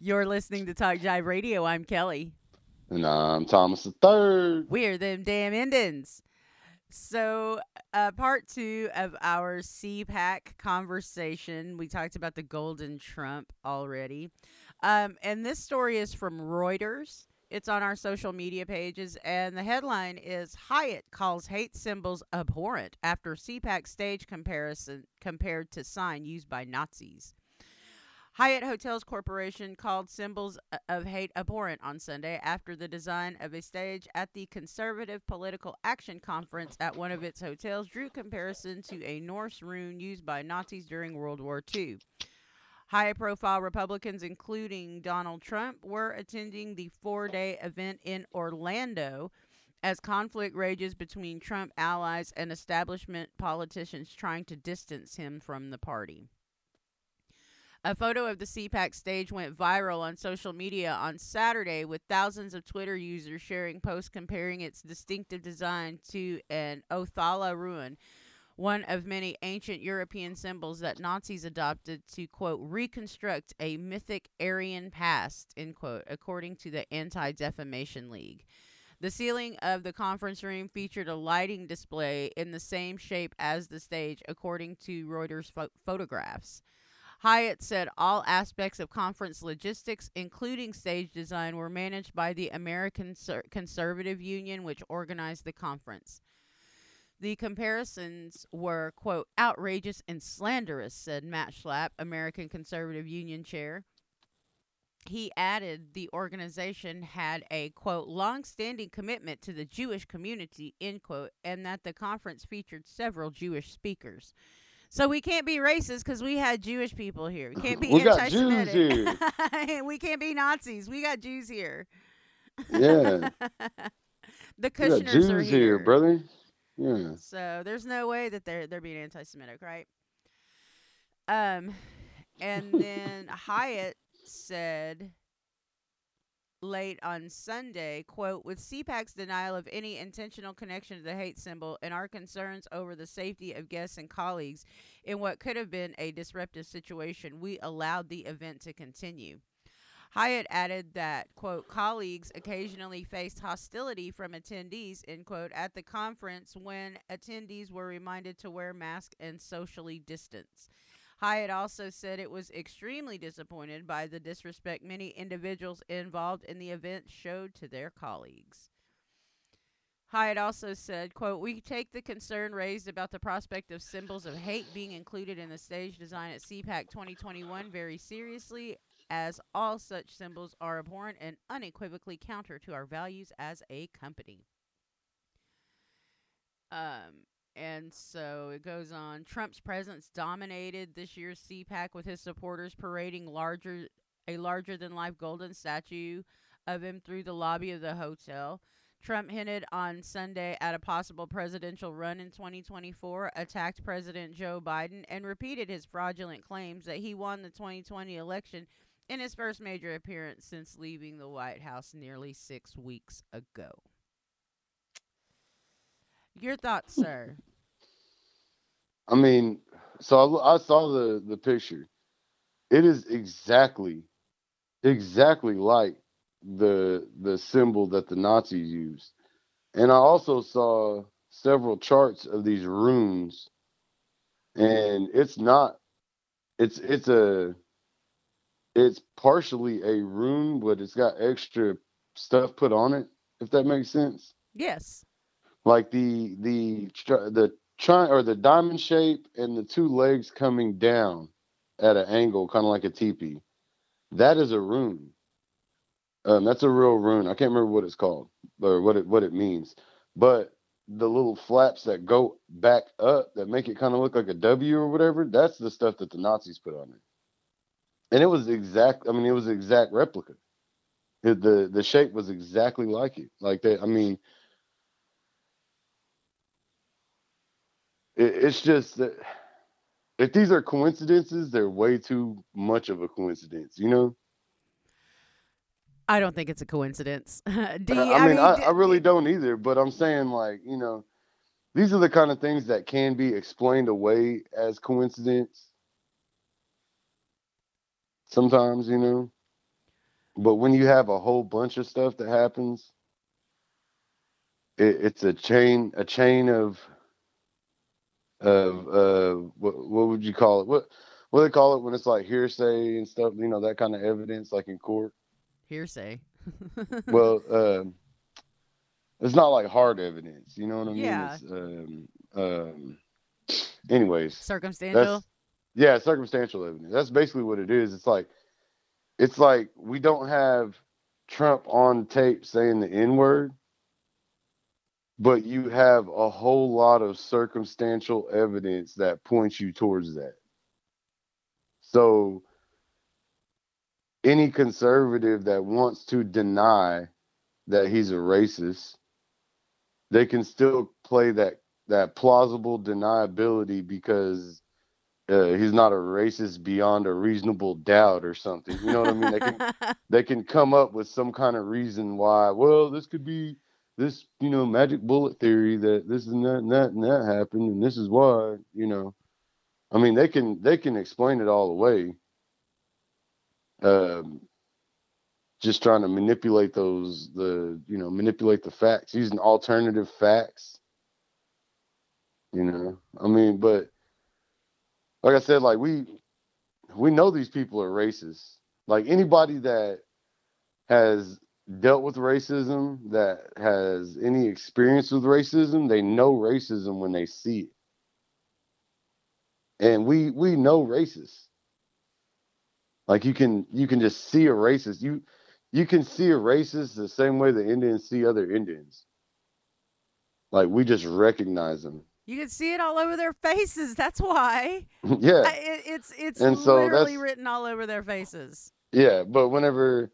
You're listening to Talk Jive Radio. I'm Kelly. And I'm Thomas the Third. We're them damn Indians. So, uh, part two of our CPAC conversation, we talked about the Golden Trump already. Um, and this story is from Reuters. It's on our social media pages, and the headline is Hyatt calls hate symbols abhorrent after CPAC stage comparison compared to sign used by Nazis. Hyatt Hotels Corporation called symbols of hate abhorrent on Sunday after the design of a stage at the Conservative Political Action Conference at one of its hotels drew comparison to a Norse rune used by Nazis during World War II. High profile Republicans, including Donald Trump, were attending the four day event in Orlando as conflict rages between Trump allies and establishment politicians trying to distance him from the party. A photo of the CPAC stage went viral on social media on Saturday, with thousands of Twitter users sharing posts comparing its distinctive design to an Othala rune, one of many ancient European symbols that Nazis adopted to, quote, reconstruct a mythic Aryan past, end quote, according to the Anti Defamation League. The ceiling of the conference room featured a lighting display in the same shape as the stage, according to Reuters pho- photographs. Hyatt said all aspects of conference logistics, including stage design, were managed by the American Conservative Union, which organized the conference. The comparisons were, quote, outrageous and slanderous, said Matt Schlapp, American Conservative Union chair. He added the organization had a, quote, long standing commitment to the Jewish community, end quote, and that the conference featured several Jewish speakers. So we can't be racist because we had Jewish people here. We can't be we got anti-Semitic. Jews here. we can't be Nazis. We got Jews here. Yeah. the Kushners Jews are here. here, brother. Yeah. So there's no way that they're they're being anti-Semitic, right? Um, and then Hyatt said late on Sunday, quote, with CPAC's denial of any intentional connection to the hate symbol and our concerns over the safety of guests and colleagues in what could have been a disruptive situation, we allowed the event to continue. Hyatt added that, quote, colleagues occasionally faced hostility from attendees, end quote, at the conference when attendees were reminded to wear masks and socially distance. Hyatt also said it was extremely disappointed by the disrespect many individuals involved in the event showed to their colleagues. Hyatt also said, quote, We take the concern raised about the prospect of symbols of hate being included in the stage design at CPAC 2021 very seriously, as all such symbols are abhorrent and unequivocally counter to our values as a company. Um, and so it goes on. Trump's presence dominated this year's CPAC with his supporters parading larger a larger than life golden statue of him through the lobby of the hotel. Trump hinted on Sunday at a possible presidential run in 2024, attacked President Joe Biden, and repeated his fraudulent claims that he won the 2020 election in his first major appearance since leaving the White House nearly six weeks ago. Your thoughts, sir? I mean, so I, I saw the the picture. It is exactly, exactly like the the symbol that the Nazis used, and I also saw several charts of these runes, and it's not, it's it's a, it's partially a rune, but it's got extra stuff put on it. If that makes sense. Yes. Like the the the tri- or the diamond shape and the two legs coming down at an angle, kind of like a teepee. That is a rune. Um, that's a real rune. I can't remember what it's called or what it what it means. But the little flaps that go back up that make it kind of look like a W or whatever, that's the stuff that the Nazis put on it. And it was exact. I mean, it was exact replica. It, the the shape was exactly like it. Like that. I mean, it's just that if these are coincidences, they're way too much of a coincidence, you know? I don't think it's a coincidence. You, I, I, mean, mean, I, d- I really don't either, but I'm saying, like, you know, these are the kind of things that can be explained away as coincidence. Sometimes, you know. but when you have a whole bunch of stuff that happens, it, it's a chain a chain of of uh what what would you call it? What what do they call it when it's like hearsay and stuff? You know that kind of evidence, like in court. Hearsay. well, um, it's not like hard evidence. You know what I mean? Yeah. It's, um, um, anyways, circumstantial. yeah, circumstantial evidence. That's basically what it is. It's like, it's like we don't have Trump on tape saying the N word, but you have a whole lot of circumstantial evidence that points you towards that. So, any conservative that wants to deny that he's a racist, they can still play that that plausible deniability because uh, he's not a racist beyond a reasonable doubt or something. You know what I mean? They can they can come up with some kind of reason why. Well, this could be this you know magic bullet theory that this that and that and that happened and this is why you know. I mean, they can they can explain it all away. Um, just trying to manipulate those the you know manipulate the facts using alternative facts you know i mean but like i said like we we know these people are racist like anybody that has dealt with racism that has any experience with racism they know racism when they see it and we we know racists like you can you can just see a racist you you can see a racist the same way the Indians see other Indians. Like we just recognize them. You can see it all over their faces. That's why. yeah. I, it, it's it's And so literally written all over their faces. Yeah, but whenever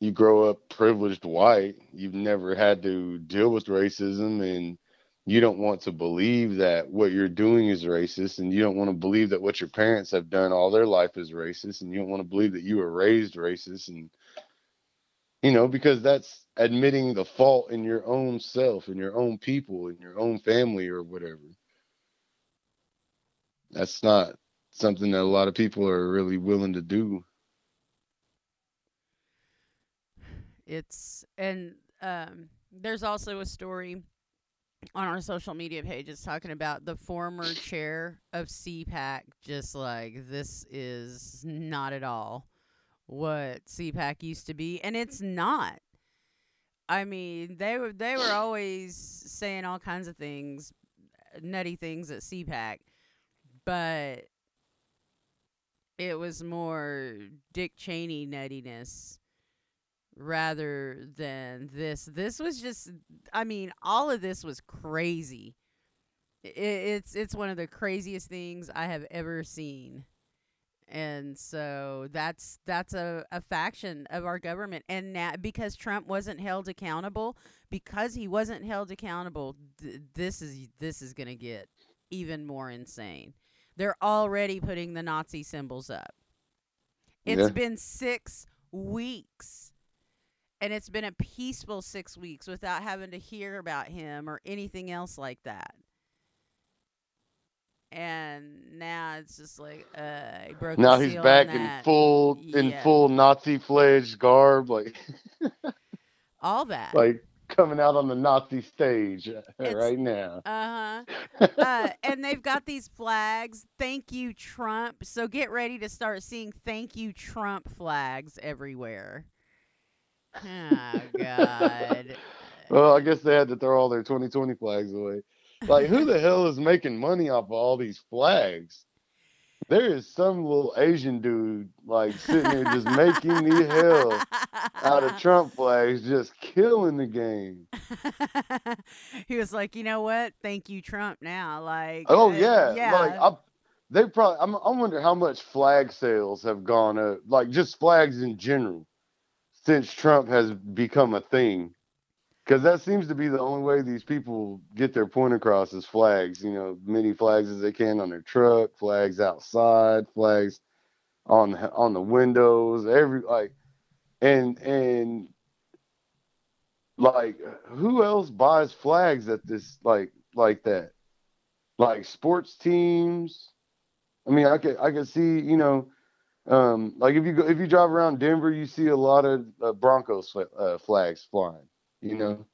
you grow up privileged white, you've never had to deal with racism and you don't want to believe that what you're doing is racist and you don't want to believe that what your parents have done all their life is racist and you don't want to believe that you were raised racist and you know because that's admitting the fault in your own self in your own people in your own family or whatever. That's not something that a lot of people are really willing to do It's and um, there's also a story on our social media pages talking about the former chair of CPAC. Just like this is not at all what CPAC used to be, and it's not. I mean, they were they were always saying all kinds of things, nutty things at CPAC, but it was more Dick Cheney nuttiness rather than this. This was just I mean, all of this was crazy. I it's it's one of the craziest things I have ever seen. And so that's that's a, a faction of our government and now because Trump wasn't held accountable because he wasn't held accountable th- this is this is going to get even more insane. They're already putting the Nazi symbols up. It's Yeah. been 6 weeks and it's been a peaceful six weeks without having to hear about him or anything else like that. And now it's just like, uh, he broke now he's back in full in full Nazi fledged garb, like all that. like coming out on the Nazi stage uh, It's- right now. Uh huh. uh, and they've got these flags. Thank you, Trump. So get ready to start seeing thank you, Trump flags everywhere. Oh, God. well, I guess they had to throw all their 2020 flags away. Like, who the hell is making money off of all these flags? There is some little Asian dude like sitting there just making the hell out of Trump flags, just killing the game. he was like, you know what? Thank you, Trump. Now, like, Oh uh, yeah, yeah. like I, they probably. I'm, I wonder how much flag sales have gone up, like just flags in general, since Trump has become a thing. Because that seems to be the only way these people get their point across is flags. You know, many flags as they can on their truck, flags outside, flags on on the windows, every like, and and like who else buys flags at this like like that? Like sports teams. I mean, I could I could see you know, Um, like if you go, if you drive around Denver, you see a lot of uh, Broncos uh, flags flying. You know,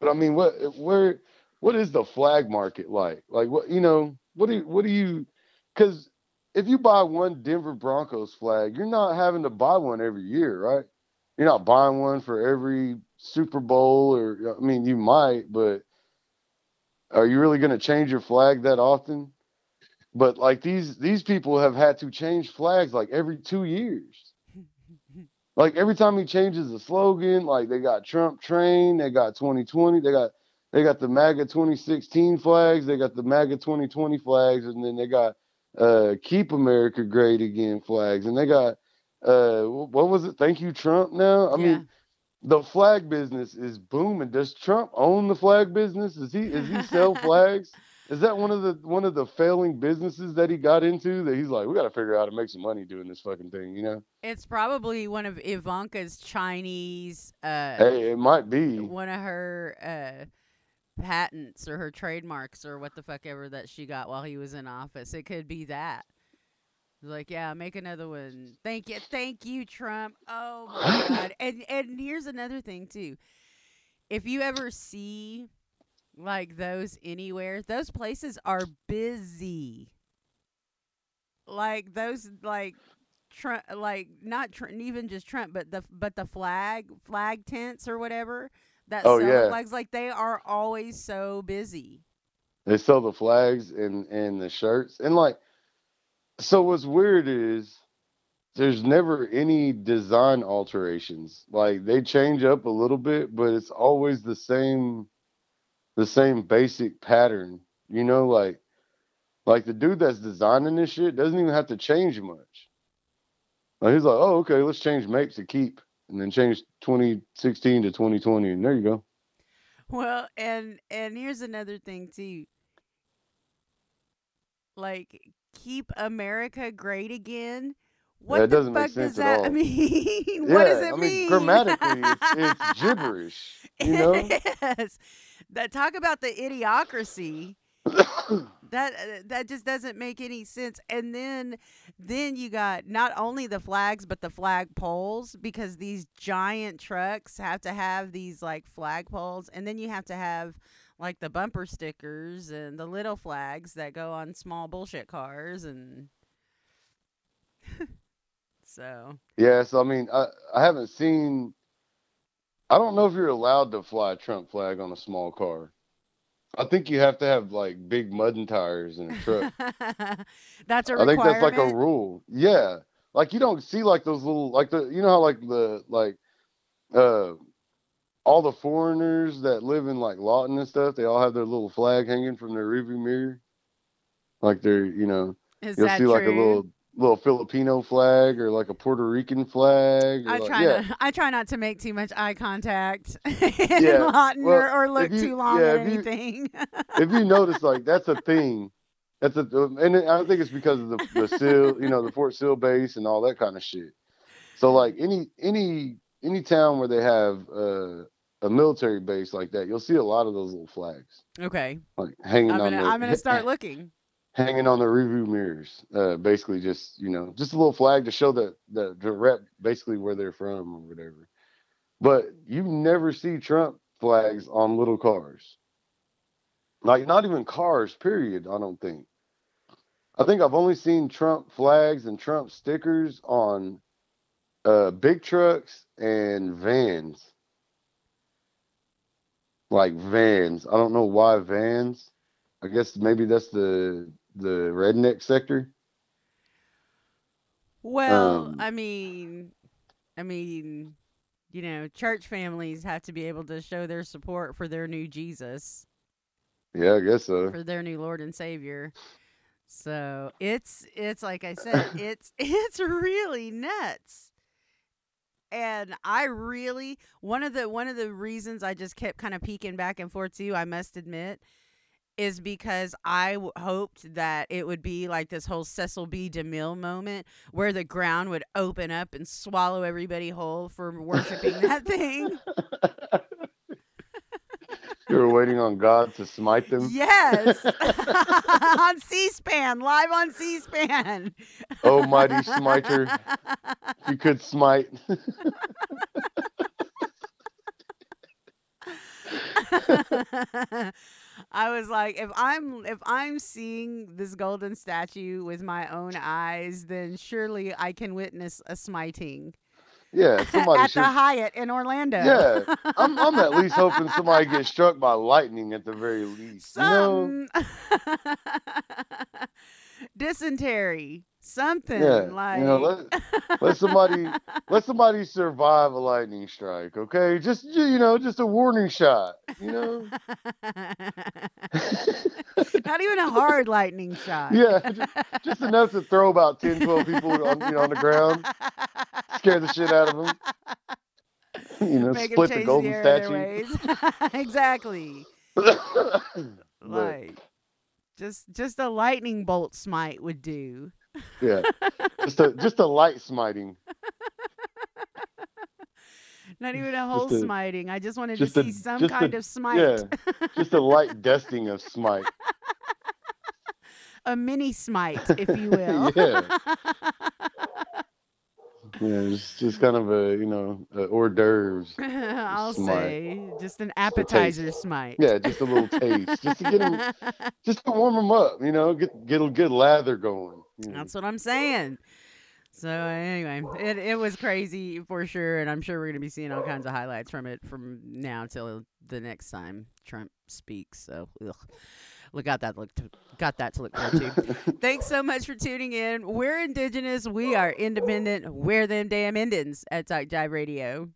but I mean, what where what is the flag market like? Like what you know, what do you, what do you? Because if you buy one Denver Broncos flag, you're not having to buy one every year, right? You're not buying one for every Super Bowl, or I mean, you might, but are you really going to change your flag that often? But like these these people have had to change flags like every two years. like every time he changes the slogan, like they got Trump train, they got 2020, they got they got the MAGA 2016 flags, they got the MAGA 2020 flags, and then they got uh Keep America Great Again flags, and they got uh what was it? Thank you, Trump. Now, I yeah. mean, the flag business is booming. Does Trump own the flag business? Is he is he sell flags? Is that one of the one of the failing businesses that he got into that he's like, we got to figure out how to make some money doing this fucking thing, you know? It's probably one of Ivanka's Chinese. Uh, hey, it might be one of her uh, patents or her trademarks or what the fuck ever that she got while he was in office. It could be that. Like, yeah, make another one. Thank you, thank you, Trump. Oh my god! And and here's another thing too. If you ever see like those anywhere. Those places are busy. Like those like Trump, like not Trump, even just Trump, but the but the flag flag tents or whatever that oh, sell yeah. flags. Like they are always so busy. They sell the flags and and the shirts and like. So what's weird is there's never any design alterations. Like they change up a little bit, but it's always the same the same basic pattern. You know, like like the dude that's designing this shit doesn't even have to change much. Like he's like, oh, okay, let's change Mapes to keep, and then change 2016 to 2020, and there you go. Well, and and here's another thing too. Like, keep America great again. What that the fuck does that mean? Yeah, what does it I mean, mean? Grammatically, it's, it's gibberish. You know? yes that talk about the idiocracy that uh, that just doesn't make any sense. And then then you got not only the flags but the flag poles because these giant trucks have to have these like flag poles and then you have to have like the bumper stickers and the little flags that go on small bullshit cars and so yeah so i mean i i haven't seen I don't know if you're allowed to fly a Trump flag on a small car. I think you have to have like big mud and tires in a truck. that's a I think that's like a rule. Yeah. Like you don't see like those little like the you know how like the like uh all the foreigners that live in like Lawton and stuff, they all have their little flag hanging from their rearview mirror. Like they're, you know, Is you'll see true? like a little little Filipino flag or like a Puerto Rican flag. I like, try yeah. not, I try not to make too much eye contact yeah. Lawton well, or, or, look you, too long yeah, at anything. You, if you notice, like that's a thing. That's a, and I think it's because of the the Sill, you know, the Fort Sill base and all that kind of shit. So like any any any town where they have uh, a military base like that, you'll see a lot of those little flags. Okay. Like hanging I'm on. Gonna, the, I'm gonna start looking hanging on the review mirrors. Uh, basically, just you know, just a little flag to show that the the rep basically where they're from or whatever. But you never see Trump flags on little cars. Like not even cars, period. I don't think. I think I've only seen Trump flags and Trump stickers on uh, big trucks and vans. Like vans. I don't know why vans. I guess maybe that's the the redneck sector? Well, um, I mean, I mean, you know, church families have to be able to show their support for their new Jesus. Yeah, I guess so. For their new Lord and Savior. So it's it's like I said, it's it's really nuts. And I really one of the one of the reasons I just kept kind of peeking back and forth to you, I must admit, is because I w- hoped that it would be like this whole Cecil B. DeMille moment where the ground would open up and swallow everybody whole for worshiping that thing. You were waiting on God to smite them. Yes, on C-SPAN, live on C-SPAN. Oh, mighty smiter, you could smite. I was like, if I'm if I'm seeing this golden statue with my own eyes, then surely I can witness a smiting Yeah, somebody at should. the Hyatt in Orlando. Yeah, I'm, I'm at least hoping somebody gets struck by lightning at the very least. You know? Dysentery. Something Yeah, like you know, let, let somebody let somebody survive a lightning strike, okay? Just you know, just a warning shot, you know. Not even a hard lightning shot. yeah, just, just enough to throw about 10, 12 people on you know on the ground, scare the shit out of them. You know, Make split the golden statue. exactly. But- Like just just a lightning bolt smite would do. Yeah, just a just a light smiting. Not even a whole a- smiting. I just wanted just to a- see some just a- kind of smite. Yeah, just a light dusting of smite. a mini smite, if you will. Yeah. Yeah, it's just kind of a you know a hors d'oeuvres. I'll smite. say just an appetizer smite. Yeah, just a little taste, just to get them, just to warm them up. You know, get get a good lather going. Know. That's what I'm saying. So anyway, it it was crazy for sure, and I'm sure we're gonna be seeing all kinds of highlights from it from now till the next time Trump speaks. So ugh. look got that look to, got that to look forward to. Thanks so much for tuning in. We're indigenous. We are independent. We're them damn Indians at Talk Jive Radio.